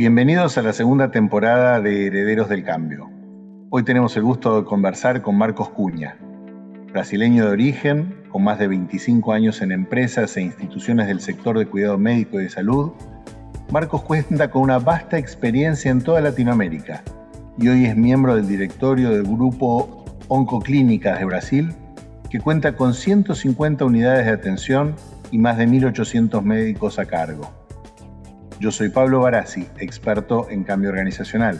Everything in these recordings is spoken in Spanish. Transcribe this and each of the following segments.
Bienvenidos a la segunda temporada de Herederos del Cambio. Hoy tenemos el gusto de conversar con Marcos Cuña, brasileño de origen, con más de 25 años en empresas e instituciones del sector de cuidado médico y de salud. Marcos cuenta con una vasta experiencia en toda Latinoamérica y hoy es miembro del directorio del grupo Oncoclínicas de Brasil, que cuenta con 150 unidades de atención y más de 1.800 médicos a cargo. Yo soy Pablo Barassi, experto en cambio organizacional.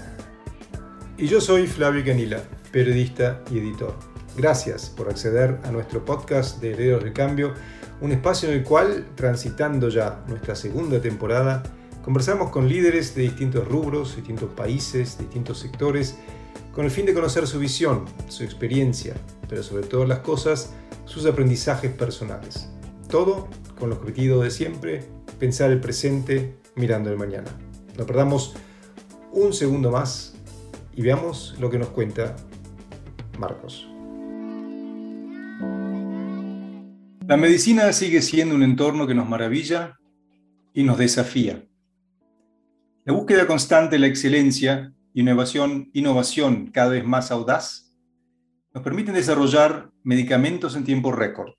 Y yo soy Flavio Canila, periodista y editor. Gracias por acceder a nuestro podcast de Herederos del Cambio, un espacio en el cual, transitando ya nuestra segunda temporada, conversamos con líderes de distintos rubros, distintos países, distintos sectores, con el fin de conocer su visión, su experiencia, pero sobre todas las cosas, sus aprendizajes personales. Todo con el objetivo de siempre, pensar el presente mirando el mañana. No perdamos un segundo más y veamos lo que nos cuenta Marcos. La medicina sigue siendo un entorno que nos maravilla y nos desafía. La búsqueda constante de la excelencia, innovación, innovación cada vez más audaz, nos permiten desarrollar medicamentos en tiempo récord.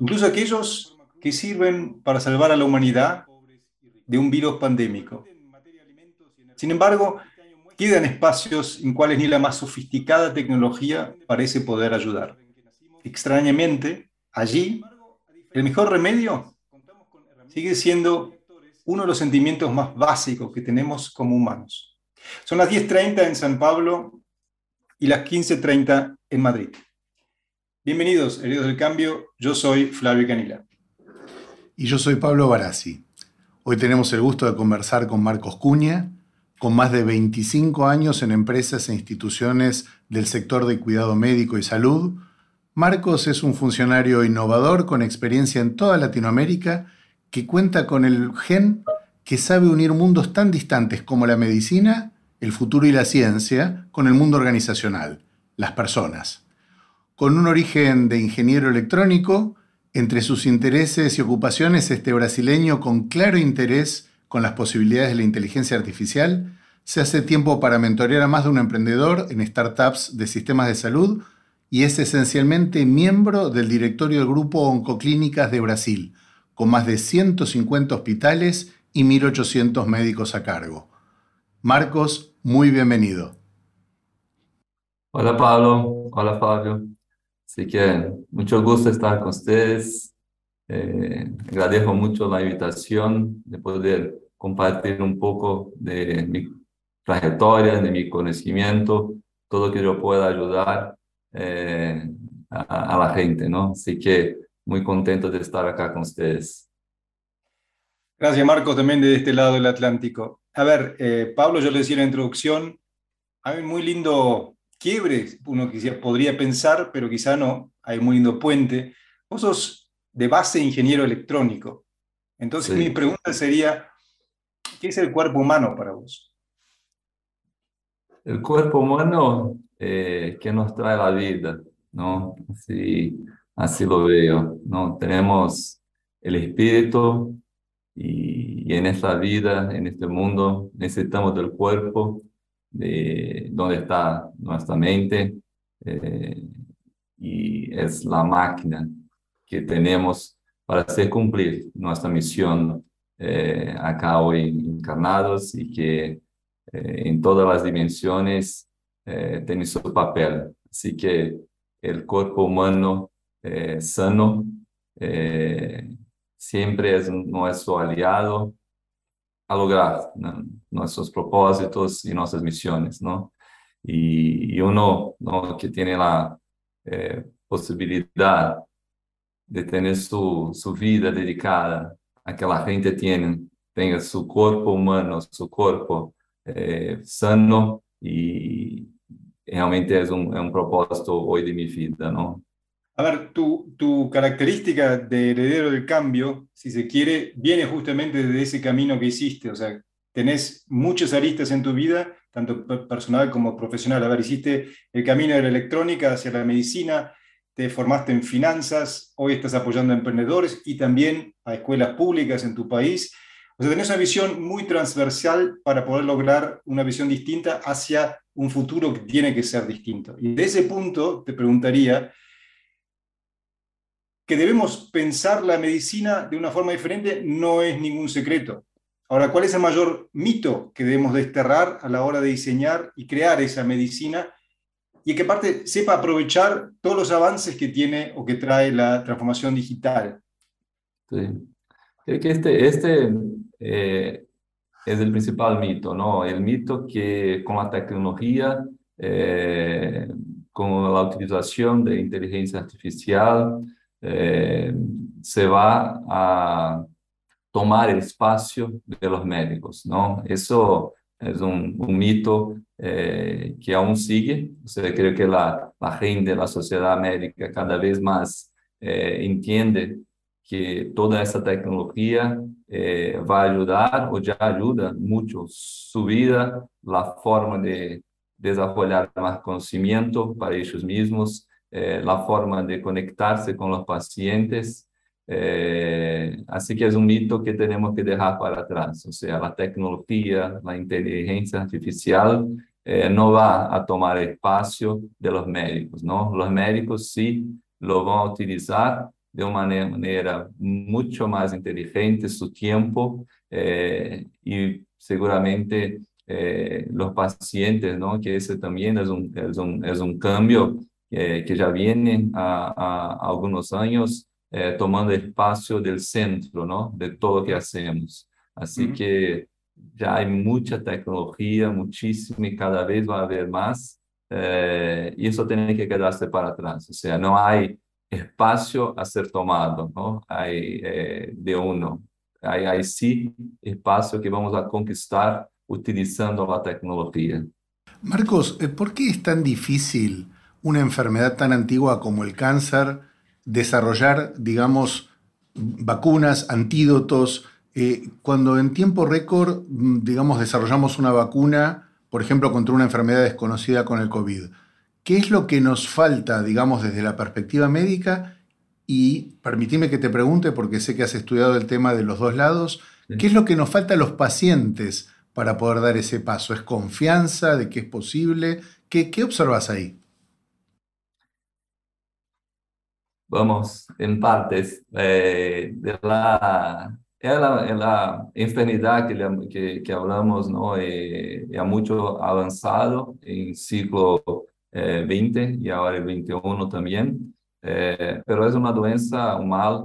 Incluso aquellos que sirven para salvar a la humanidad de un virus pandémico. Sin embargo, quedan espacios en cuales ni la más sofisticada tecnología parece poder ayudar. Extrañamente, allí, el mejor remedio sigue siendo uno de los sentimientos más básicos que tenemos como humanos. Son las 10.30 en San Pablo y las 15.30 en Madrid. Bienvenidos, heridos del cambio. Yo soy Flavio Canila. Y yo soy Pablo Barassi. Hoy tenemos el gusto de conversar con Marcos Cuña, con más de 25 años en empresas e instituciones del sector de cuidado médico y salud. Marcos es un funcionario innovador con experiencia en toda Latinoamérica que cuenta con el gen que sabe unir mundos tan distantes como la medicina, el futuro y la ciencia con el mundo organizacional, las personas. Con un origen de ingeniero electrónico, entre sus intereses y ocupaciones, este brasileño con claro interés con las posibilidades de la inteligencia artificial, se hace tiempo para mentorear a más de un emprendedor en startups de sistemas de salud y es esencialmente miembro del directorio del grupo Oncoclínicas de Brasil, con más de 150 hospitales y 1.800 médicos a cargo. Marcos, muy bienvenido. Hola Pablo, hola Fabio. Así que mucho gusto estar con ustedes. Eh, agradezco mucho la invitación de poder compartir un poco de mi trayectoria, de mi conocimiento, todo lo que yo pueda ayudar eh, a, la gente, ¿no? Así que muy contento de estar acá con ustedes. Gracias, Marco, también de este lado del Atlántico. A ver, eh, Pablo, yo le decía en la introducción, hay un muy lindo quiebre, uno quizá podría pensar, pero quizá no, hay muy lindo puente. Vos sos de base ingeniero electrónico. Entonces mi pregunta sería, ¿qué es el cuerpo humano para vos? El cuerpo humano eh, que nos trae la vida, ¿no? Así, así lo veo, ¿no? Tenemos el espíritu y, y en esta vida, en este mundo, necesitamos del cuerpo de dónde está nuestra mente eh, y es la máquina que tenemos para hacer cumplir nuestra misión eh, acá hoy encarnados y que eh, en todas las dimensiones tiene su papel. Así que el cuerpo humano sano siempre es nuestro aliado a lograr nuestros propósitos y nuestras misiones, ¿no? Y, uno ¿no? que tiene la eh, posibilidad de tener su, su, vida dedicada a que la gente tiene, tenga su cuerpo humano, su cuerpo eh, sano y realmente es un, es un propósito hoy de mi vida, ¿no? A ver, tu, tu, característica de heredero del cambio, si se quiere, viene justamente de ese camino que hiciste. O sea, tenés muchas aristas en tu vida, tanto personal como profesional. A ver, hiciste el camino de la electrónica hacia la medicina, te formaste en finanzas, hoy estás apoyando a emprendedores y también a escuelas públicas en tu país. O sea, tenés una visión muy transversal para poder lograr una visión distinta hacia un futuro que tiene que ser distinto. Y de ese punto te preguntaría que debemos pensar la medicina de una forma diferente no es ningún secreto. Ahora, ¿cuál es el mayor mito que debemos desterrar a la hora de diseñar y crear esa medicina? Y que parte sepa aprovechar todos los avances que tiene o que trae la transformación digital. Sí. Creo que este, este eh, es el principal mito, ¿no? El mito que con la tecnología, eh, con la utilización de inteligencia artificial, eh, se va a tomar el espacio de los médicos, ¿no? Eso es un, mito eh, que aún sigue. Creo que la, la gente, la sociedad médica cada vez más eh, entiende que toda esa tecnología va a ayudar o ya ayuda mucho su vida, la forma de desarrollar más conocimiento para ellos mismos, la forma de conectarse con los pacientes eh, así que es un mito que tenemos que dejar para atrás. O sea, la tecnología, la inteligencia artificial eh, no va a tomar espacio de los médicos, ¿no? Los médicos sí lo van a utilizar de una manera mucho más inteligente su tiempo eh, y seguramente los pacientes, ¿no? Que ese también es un, es un, es un cambio que ya viene a, a algunos años eh, tomando espacio del centro, ¿no? De todo lo que hacemos. Así uh -huh. que ya hay mucha tecnología, muchísima y cada vez va a haber más. Eh, y eso tiene que quedarse para atrás. O sea, no hay espacio a ser tomado, ¿no? Hay eh, de uno. Hay, hay sí espacio que vamos a conquistar utilizando la tecnología. Marcos, ¿por qué es tan difícil una enfermedad tan antigua como el cáncer desarrollar, digamos, vacunas, antídotos, eh, cuando en tiempo récord, mm, digamos, desarrollamos una vacuna, por ejemplo, contra una enfermedad desconocida con el COVID. ¿Qué es lo que nos falta, digamos, desde la perspectiva médica? Y permitime que te pregunte, porque sé que has estudiado el tema de los dos lados, ¿qué es lo que nos falta a los pacientes para poder dar ese paso? ¿Es confianza de que es posible? ¿Qué, qué observas ahí? Vamos, en partes, eh, de la, la, enfermedad que, que, hablamos, ¿no? Eh, mucho avanzado en siglo eh, 20 y ahora el 21 también, eh, pero es una doença, un mal,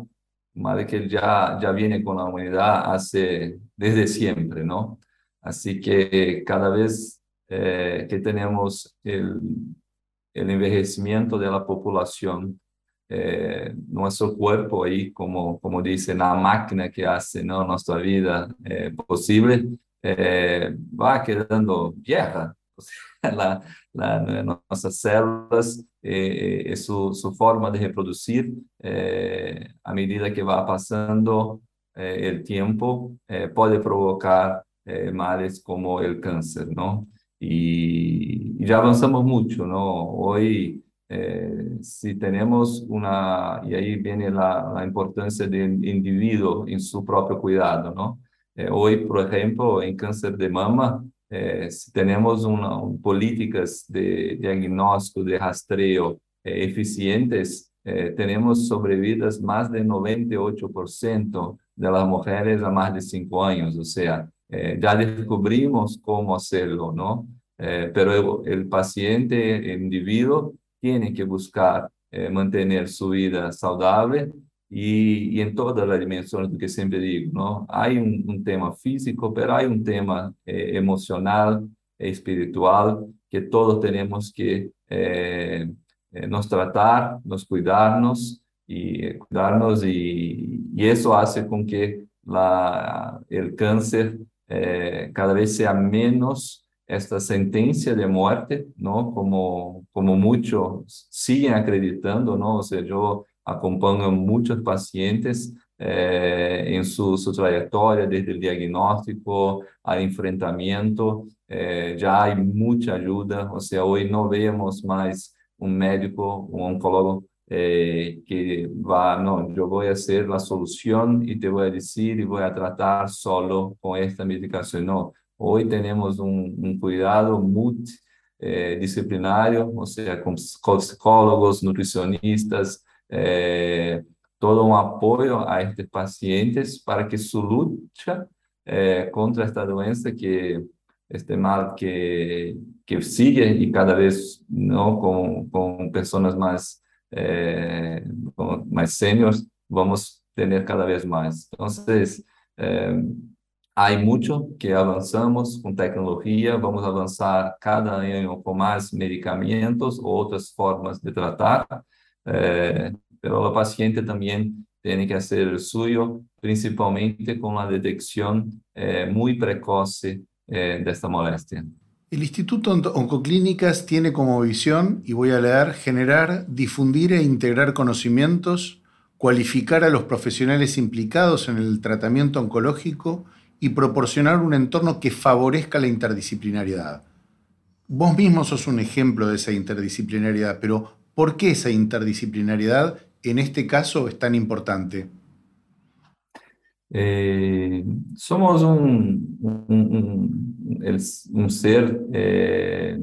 un mal que ya, ya viene con la humanidad hace, desde siempre, ¿no? Así que cada vez eh, que tenemos el, el envejecimiento de la población, eh, nuestro cuerpo ahí, como, como dice, la máquina que hace nuestra vida eh, posible, eh, va quedando vieja. Nuestras células, su, su, forma de reproducir, a medida que va pasando el tiempo, puede provocar males como el cáncer. Y, y ya avanzamos mucho. Hoy eh, si tenemos una, y ahí viene la, la, importancia del individuo en su propio cuidado, ¿no? Eh, hoy, por ejemplo, en cáncer de mama, eh, si tenemos una, un, políticas de diagnóstico, de rastreo eh, eficientes, eh, tenemos sobrevidas más del 98% de las mujeres a más de 5 años, o sea, eh, ya descubrimos cómo hacerlo, ¿no? pero el, el paciente, el individuo, tiene que buscar eh, mantener su vida saludable y, y, en todas las dimensiones do que siempre digo, ¿no? Hay un, un tema físico, pero hay un tema eh, emocional, espiritual, que todos tenemos que eh, eh nos tratar, nos cuidarnos y eh, cuidarnos y, y, eso hace con que la, el cáncer eh, cada vez sea menos esta sentencia de muerte, ¿no? Como, como muchos siguen acreditando, ¿no? O sea, yo acompaño muchos pacientes eh, en su, su, trayectoria, desde el diagnóstico al enfrentamiento, eh, ya hay mucha ayuda, o sea, hoy no vemos más un médico, un oncólogo eh, que va, no, yo voy a hacer la solución y te voy a decir y voy a tratar solo con esta medicación. No, hoy tenemos un, un cuidado multidisciplinario, o sea, con psicólogos, nutricionistas, eh, todo un apoyo a estos pacientes para que su lucha eh, contra esta doença que este mal que, que sigue y cada vez no con, con personas más, eh, con más seniors, vamos a tener cada vez más. Entonces, eh, hay mucho que avanzamos con tecnología, vamos a avanzar cada año con más medicamentos o otras formas de tratar, eh, pero el paciente también tiene que hacer el suyo, principalmente con la detección eh, muy precoce eh, de esta molestia. El Instituto Oncoclínicas tiene como visión, y voy a leer, generar, difundir e integrar conocimientos, cualificar a los profesionales implicados en el tratamiento oncológico y proporcionar un entorno que favorezca la interdisciplinariedad. Vos mismo sos un ejemplo de esa interdisciplinariedad, pero ¿por qué esa interdisciplinariedad en este caso es tan importante? Eh, somos un, un, ser eh,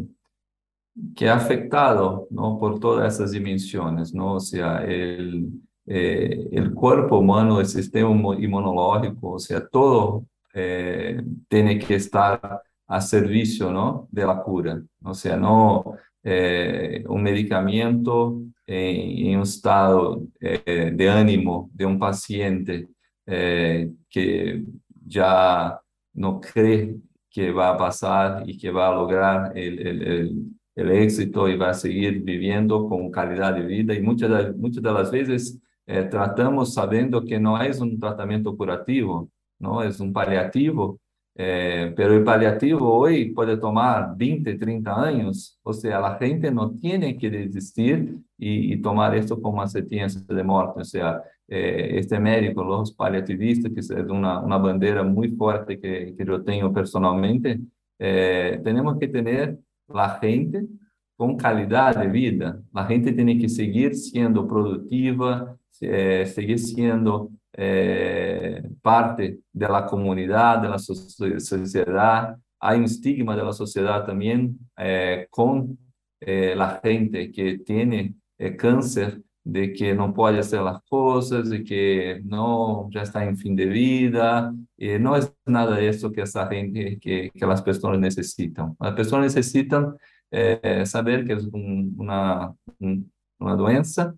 que ha afectado ¿no? por todas esas dimensiones, ¿no? o sea, el, eh, el cuerpo humano, el sistema inmunológico, o sea, todo tiene que estar a servicio ¿no? de la cura, o sea, no un medicamento en, un estado eh, de ánimo de un paciente eh, que ya no cree que va a pasar y que va a lograr el, el, el, éxito y va a seguir viviendo con calidad de vida. Y muchas de, muchas de las veces eh, tratamos sabiendo que no es un tratamiento curativo, no es un paliativo, eh, pero el paliativo hoy puede tomar 20, 30 años, o sea, la gente no tiene que desistir y tomar esto como una sentencia de muerte, o sea, eh, este médico, los paliativistas, que es una, una bandera muy fuerte que, que yo tengo personalmente, eh, que tener la gente con calidad de vida, la gente tiene que seguir siendo productiva, seguir siendo eh, parte de la comunidad, de la sociedad. Hay un estigma de la sociedad también eh, con eh, la gente que tiene cáncer, de que no puede hacer las cosas, de que no, ya está en fin de vida. No es nada de eso que esa gente, que, que las personas necesitan. Las personas necesitan saber que es una, una doença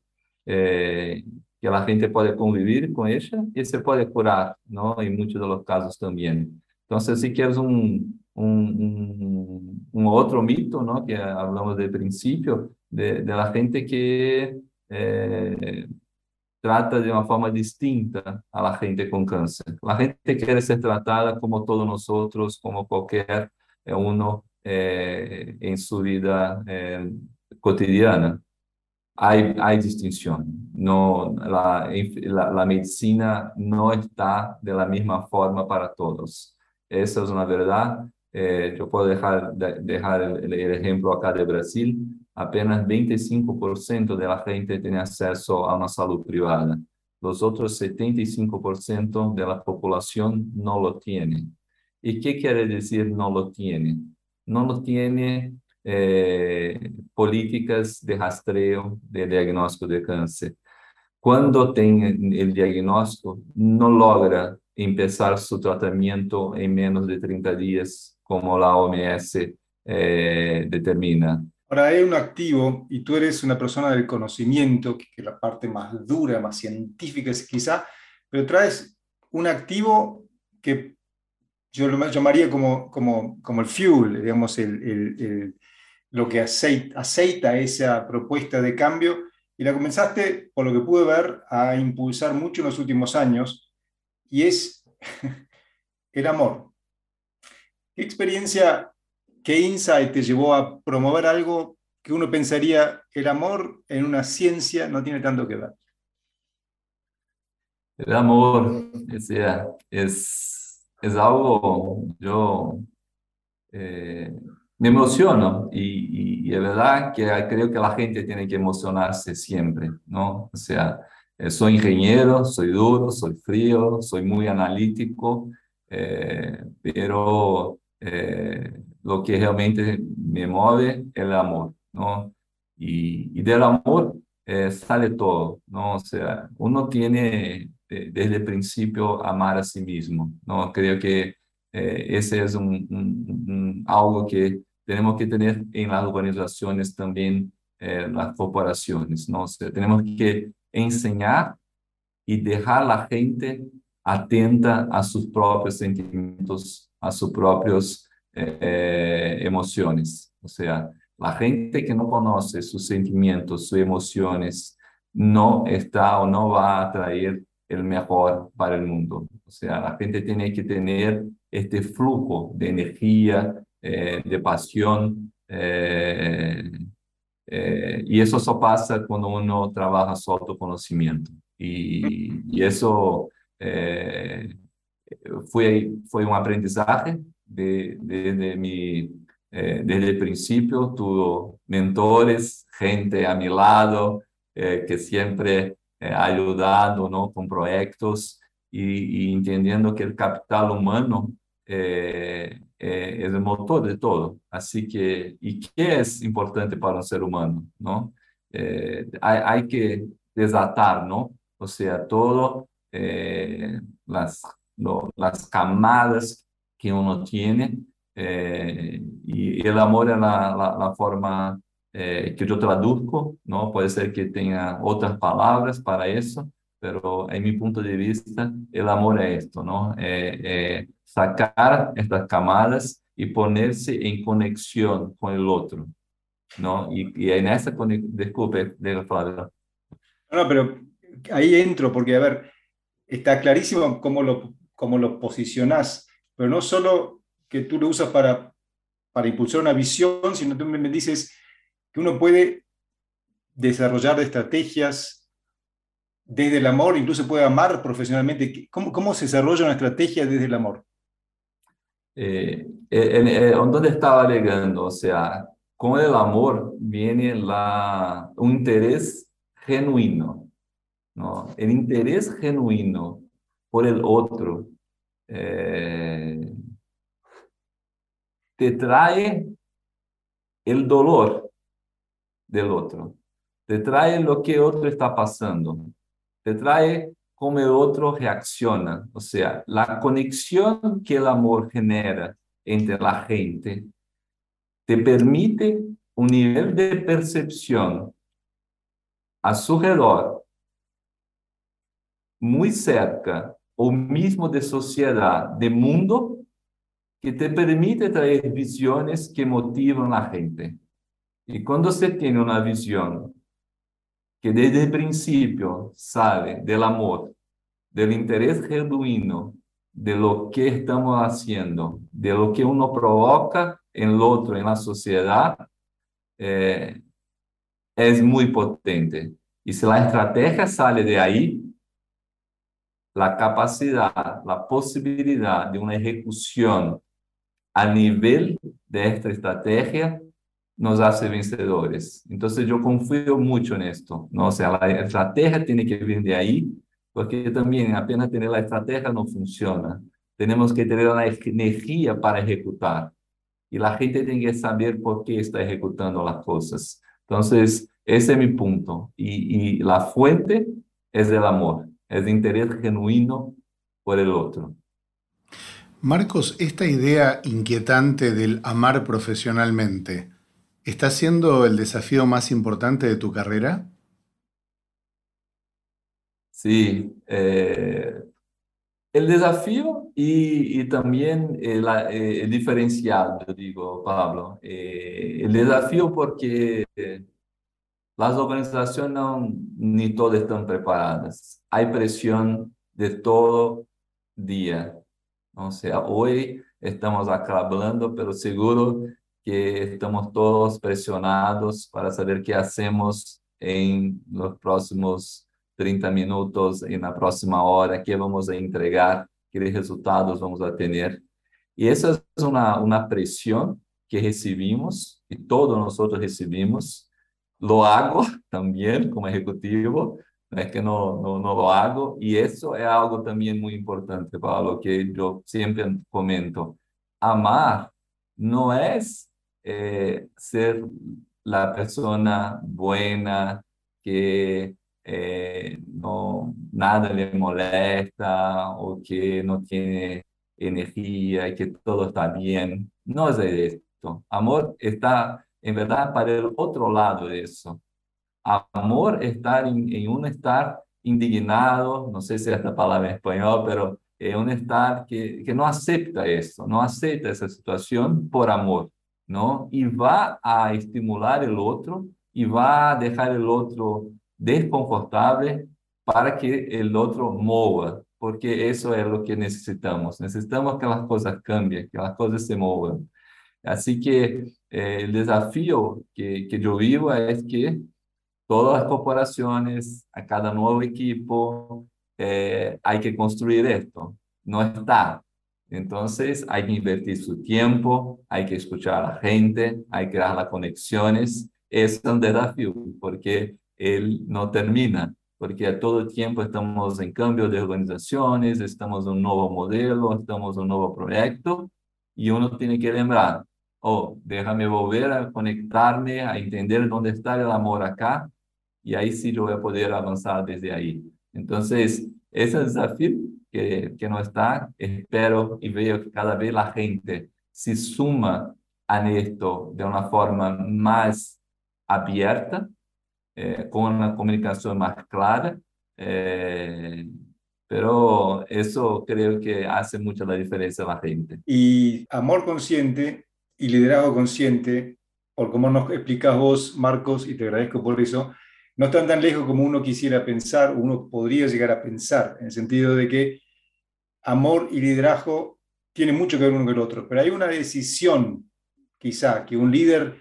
que la gente puede convivir con ella y se puede curar, ¿no? En muchos de los casos también. Entonces, si quieres un, un, un, otro mito, ¿no? Que hablamos del principio, de, de la gente que eh, trata de una forma distinta a la gente con cáncer. La gente quiere ser tratada como todos nosotros, como cualquier uno eh, en su vida eh, cotidiana hay, hay distinción. No, la, la, la, medicina no está de la misma forma para todos. Esa es una verdad. Eh, yo puedo dejar, de, dejar el, el, ejemplo acá de Brasil. Apenas 25% de la gente tiene acceso a una salud privada. Los otros 75% de la población no lo tiene. ¿Y qué quiere decir no lo tiene? No lo tiene eh, políticas de rastreo de diagnóstico de cáncer. Cuando tiene el diagnóstico, no logra empezar su tratamiento en menos de 30 días, como la OMS eh, determina. Ahora hay un activo y tú eres una persona del conocimiento, que es la parte más dura, más científica quizá, pero traes un activo que yo lo llamaría como, como, como el fuel, digamos, el, el, lo que aceita, aceita esa propuesta de cambio y la comenzaste, por lo que pude ver, a impulsar mucho en los últimos años y es el amor. ¿Qué experiencia, qué insight te llevó a promover algo que uno pensaría el amor en una ciencia no tiene tanto que ver? El amor, es, es algo, yo... Eh, me emociono y, y, es verdad que creo que la gente tiene que emocionarse siempre, ¿no? O sea, eh, soy ingeniero, soy duro, soy frío, soy muy analítico, eh, pero eh, lo que realmente me mueve es el amor, ¿no? Y, del amor sale todo, ¿no? O sea, uno tiene desde el principio amar a sí mismo, ¿no? Creo que ese es un, algo que tenemos que tener en las organizaciones también, eh, las corporaciones, ¿no? tenemos que enseñar y dejar a la gente atenta a sus propios sentimientos, a sus propias eh, emociones. O sea, la gente que no conoce sus sentimientos, sus emociones, no está o no va a atraer el mejor para el mundo. O sea, la gente tiene que tener este flujo de energía, eh, de pasión, eh, eh, y eso solo pasa cuando uno trabaja su autoconocimiento. Y, eso fue, fue un aprendizaje de, mi, desde el principio. Tuve mentores, gente a mi lado que siempre ha ayudado ¿no? con proyectos y, entendiendo que el capital humano é, é o motor de todo. Assim que, e que é importante para um ser humano, não? Há, que desatar, não? Ou seja, todo é, las, no, camadas que uno tiene eh, y el amor es la, forma eh, que yo traduzco, ¿no? Puede ser que tenga otras palabras para eso, pero en mi punto de vista, el amor es esto, ¿no? Eh, eh, sacar estas camadas y ponerse en conexión con el otro, ¿no? Y, y en esa conexión, disculpe, de No, no, pero ahí entro, porque, a ver, está clarísimo cómo lo, cómo lo posicionás, pero no solo que tú lo usas para, para impulsar una visión, sino tú me dices que uno puede desarrollar estrategias desde el amor, incluso puede amar profesionalmente. ¿Cómo, cómo se desarrolla una estrategia desde el amor? Eh, eh, donde estaba alegando, o sea, con el amor viene la, un interés genuino, ¿no? El interés genuino por el otro eh, te trae el dolor del otro, te trae lo que otro está pasando te trae cómo el otro reacciona. O sea, la conexión que el amor genera entre la gente te permite un nivel de percepción a su alrededor muy cerca o mismo de sociedad, de mundo, que te permite traer visiones que motivan a la gente. Y cuando se tiene una visión que desde el principio sale del amor, del interés genuino de lo que estamos haciendo, de lo que uno provoca en el otro, en la sociedad, eh, es muy potente. Y si la estrategia sale de ahí, la capacidad, la posibilidad de una ejecución a nivel de esta estrategia nos hace vencedores. Entonces yo confío mucho en esto, ¿no? O sea, la estrategia tiene que venir de ahí, porque también apenas tener la estrategia no funciona. Tenemos que tener la energía para ejecutar. Y la gente tiene que saber por qué está ejecutando las cosas. Entonces, ese es mi punto. Y, y la fuente es el amor, es el interés genuino por el otro. Marcos, esta idea inquietante del amar profesionalmente, ¿Está siendo el desafío más importante de tu carrera? Sí, eh, el desafío y, también el, eh, el, diferencial, digo, Pablo. Eh, el desafío porque las organizaciones no, ni todas están preparadas. Hay presión de todo día. O sea, hoy estamos acá hablando, pero seguro que estamos todos presionados para saber qué hacemos en los próximos 30 minutos, en la próxima hora, qué vamos entregar, qué resultados vamos a tener. Y esa es una, una presión que que recibimos, y todos nosotros recibimos, lo hago también como ejecutivo, no es que no, no, no lo hago, y algo también muy importante, Pablo, que yo siempre comento. Amar no es eh, ser la persona buena que eh, no, nada le molesta o que no tiene energía y que todo está bien. No es esto. Amor está en verdad para el otro lado de eso. Amor está en, en un estar indignado, no sé si es palabra en español, pero es un estar que, que no acepta eso, no acepta esa situación por amor, ¿no? Y va a estimular el otro y va a dejar el otro desconfortável para que o outro mova, porque isso é o que necessitamos. Necessitamos que as coisas cambiem, que as coisas se movam. Assim que eh, o desafio que, que eu vivo é que todas as corporações, a cada novo equipo, eh, há que construir isto. Não está. Então, há que invertir seu tempo, há que escutar a gente, há que criar as conexões. Esse é um desafio, porque él no termina, porque a todo tiempo estamos en cambio de organizaciones, estamos en un nuevo modelo, estamos en un nuevo proyecto, y uno tiene que lembrar, oh, déjame volver a conectarme, a entender dónde está el amor acá, y ahí sí yo voy a poder avanzar desde ahí. Entonces, ese desafío que, que no está, espero y veo que cada vez la gente se suma a esto de una forma más abierta, eh, con una comunicación más clara, eh, pero eso creo que hace mucha la diferencia a la gente. Y amor consciente y liderazgo consciente, por como nos explicas vos, Marcos, y te agradezco por eso, no están tan lejos como uno quisiera pensar, uno podría llegar a pensar, en el sentido de que amor y liderazgo tienen mucho que ver uno con el otro, pero hay una decisión, quizá, que un líder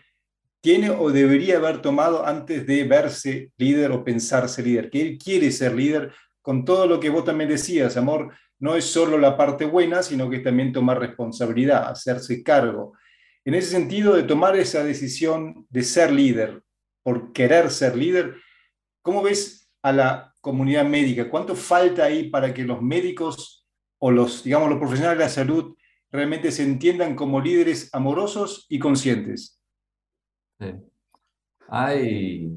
tiene o debería haber tomado antes de verse líder o pensarse líder, que él quiere ser líder con todo lo que vos también decías, amor, no es solo la parte buena, sino que también tomar responsabilidad, hacerse cargo. En ese sentido, de tomar esa decisión de ser líder, por querer ser líder, ¿cómo ves a la comunidad médica? ¿Cuánto falta ahí para que los médicos o los, digamos, los profesionales de la salud realmente se entiendan como líderes amorosos y conscientes? Hay,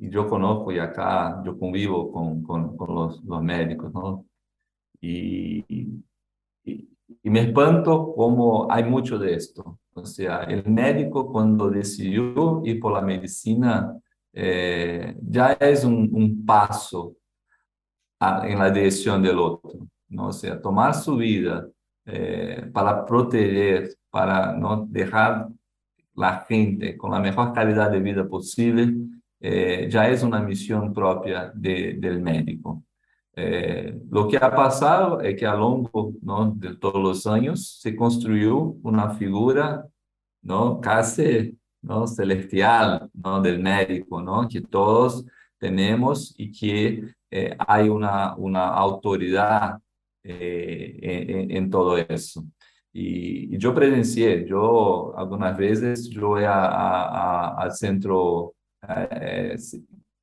y yo conozco y acá yo convivo con, con, con los, los, médicos, ¿no? Y, y, y, me espanto como hay mucho de esto. O sea, el médico cuando decidió ir por la medicina eh, ya es un, un paso a, en la dirección del otro, ¿no? O sea, tomar su vida eh, para proteger, para no dejar la gente con la mejor calidad de vida posible, eh, ya es una misión propia de, del médico. Eh, lo que ha pasado es que a lo largo ¿no? de todos los años se construyó una figura ¿no? casi ¿no? celestial ¿no? del médico, ¿no? que todos tenemos y que eh, hay una, una autoridad en, en todo eso. Y, yo presencié, yo algunas veces yo voy a, al centro eh,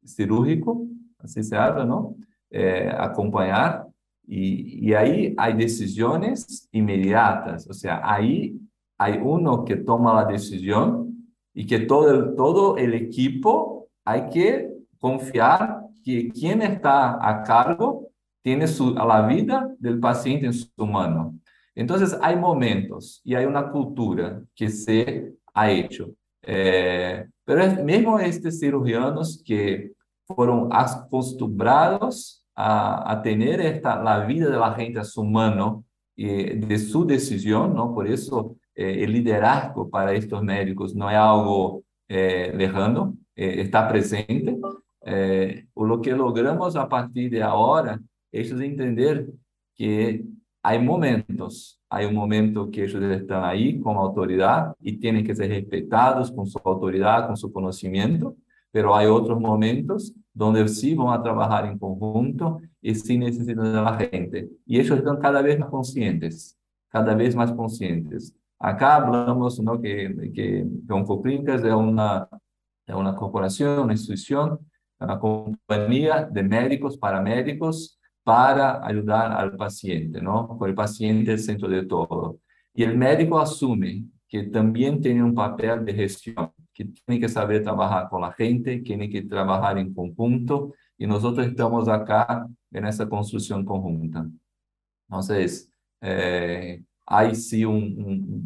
cirúrgico, así se habla, ¿no? Eh, acompañar y, y, ahí hay decisiones inmediatas, o sea, ahí hay uno que toma la decisión y que todo el, todo el equipo hay que confiar que quien está a cargo tiene su, a la vida del paciente en su mano. Entonces hay momentos y hay una cultura que se ha hecho. Eh, pero es, mismo estos cirujanos que fueron acostumbrados a, a, tener esta, la vida de la gente a su mano y de su decisión, ¿no? Por eso eh, el liderazgo para estos médicos no es algo eh, lejano, eh, está presente. Lo que logramos a partir de ahora es entender que hay momentos, hay un momento que ellos están ahí como autoridad y tienen que ser respetados con su autoridad, con su conocimiento, pero hay otros momentos donde sí van a trabajar en conjunto y sí necesitan de la gente. Y ellos están cada vez más conscientes, cada vez más conscientes. acá hablamos ¿no? que, que, Oncoclínicas es una corporación, una institución, una compañía de médicos, paramédicos, para ayudar al paciente, ¿no? Con el paciente el centro de todo. Y el médico asume que también tiene un papel de gestión, que tiene que saber trabajar con la gente, tiene que trabajar en conjunto, y nosotros estamos acá en esa construcción conjunta. Entonces, eh, hay sí un,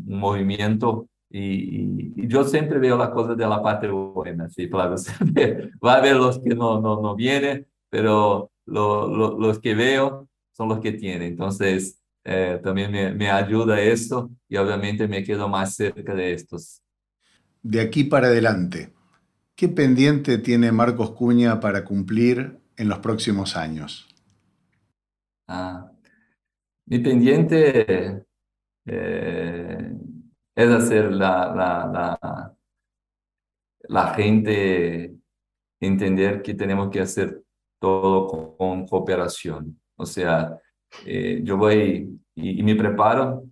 un, movimiento y, y, yo siempre veo la cosa de la parte buena, sí, claro, va a haber los que no, no, no vienen, pero lo, los que veo son los que tienen. Entonces, eh, también me, me ayuda esto y obviamente me quedo más cerca de estos. De aquí para adelante, ¿qué pendiente tiene Marcos Cuña para cumplir en los próximos años? Ah, mi pendiente eh, es hacer la, la, la, gente entender que tenemos que hacer todo con cooperación. O sea, eh, yo voy y, me preparo,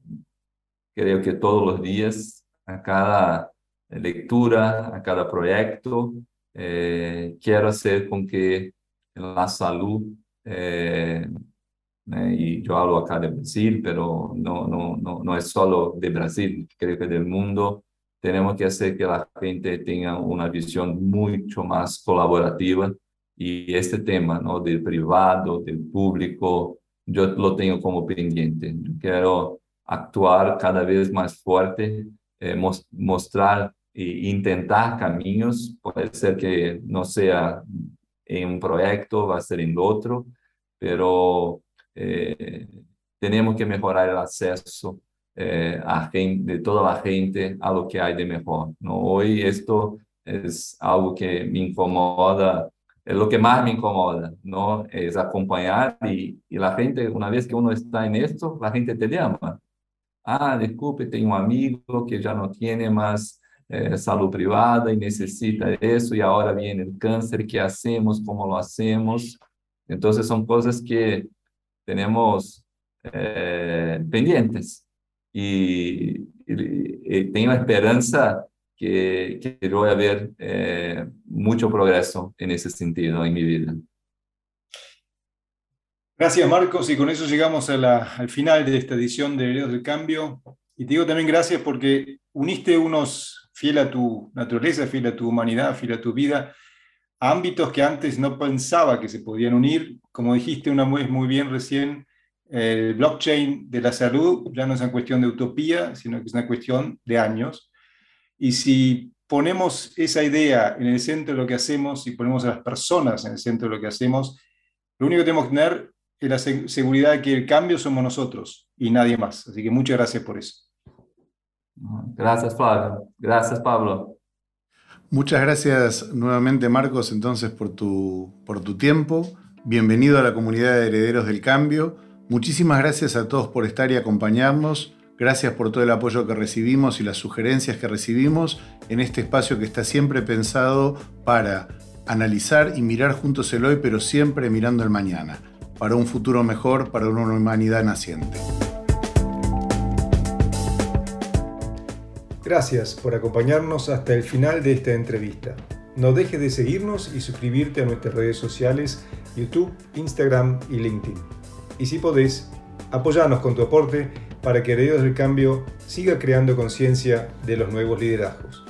creo que todos los días, a cada lectura, a cada proyecto, eh, quiero hacer con que la salud, eh, y yo hablo acá de Brasil, pero no, no, no, no es solo de Brasil, creo que del mundo, tenemos que hacer que la gente tenga una visión mucho más colaborativa y este tema, ¿no? Del privado, del público, yo lo tengo como pendiente. Quiero actuar cada vez más fuerte, eh, mostrar e intentar caminos. Puede ser que no sea en un proyecto, va a ser en otro, pero eh, tenemos que mejorar el acceso eh, a gente, de toda la gente a lo que hay de mejor. ¿no? Hoy esto es algo que me incomoda es lo que más me incomoda, ¿no? Es acompañar y, y, la gente, una vez que uno está en esto, la gente te llama. Ah, disculpe, tengo un amigo que ya no tiene más eh, salud privada y necesita eso y ahora viene el cáncer, ¿qué hacemos? ¿Cómo lo hacemos? Entonces son cosas que tenemos eh, pendientes y, y, y tengo esperanza que, que voy a ver eh, mucho progreso en ese sentido en mi vida. Gracias, Marcos. Y con eso llegamos a la, al final de esta edición de Herederos del Cambio. Y te digo también gracias porque uniste unos fiel a tu naturaleza, fiel a tu humanidad, fiel a tu vida, ámbitos que antes no pensaba que se podían unir. Como dijiste una vez muy bien recién, el blockchain de la salud ya no es una cuestión de utopía, sino que es una cuestión de años. Y si ponemos esa idea en el centro de lo que hacemos y ponemos a las personas en el centro de lo que hacemos, lo único que tenemos que tener es la seguridad de que el cambio somos nosotros y nadie más. Así que muchas gracias por eso. Gracias, Pablo. Gracias, Pablo. Muchas gracias nuevamente, Marcos, entonces, por tu, por tu tiempo. Bienvenido a la comunidad de herederos del cambio. Muchísimas gracias a todos por estar y acompañarnos. Gracias por todo el apoyo que recibimos y las sugerencias que recibimos en este espacio que está siempre pensado para analizar y mirar juntos el hoy, pero siempre mirando el mañana, para un futuro mejor, para una humanidad naciente. Gracias por acompañarnos hasta el final de esta entrevista. No dejes de seguirnos y suscribirte a nuestras redes sociales, YouTube, Instagram y LinkedIn. Y si podés, apoyanos con tu aporte para que Herederos del Cambio siga creando conciencia de los nuevos liderazgos.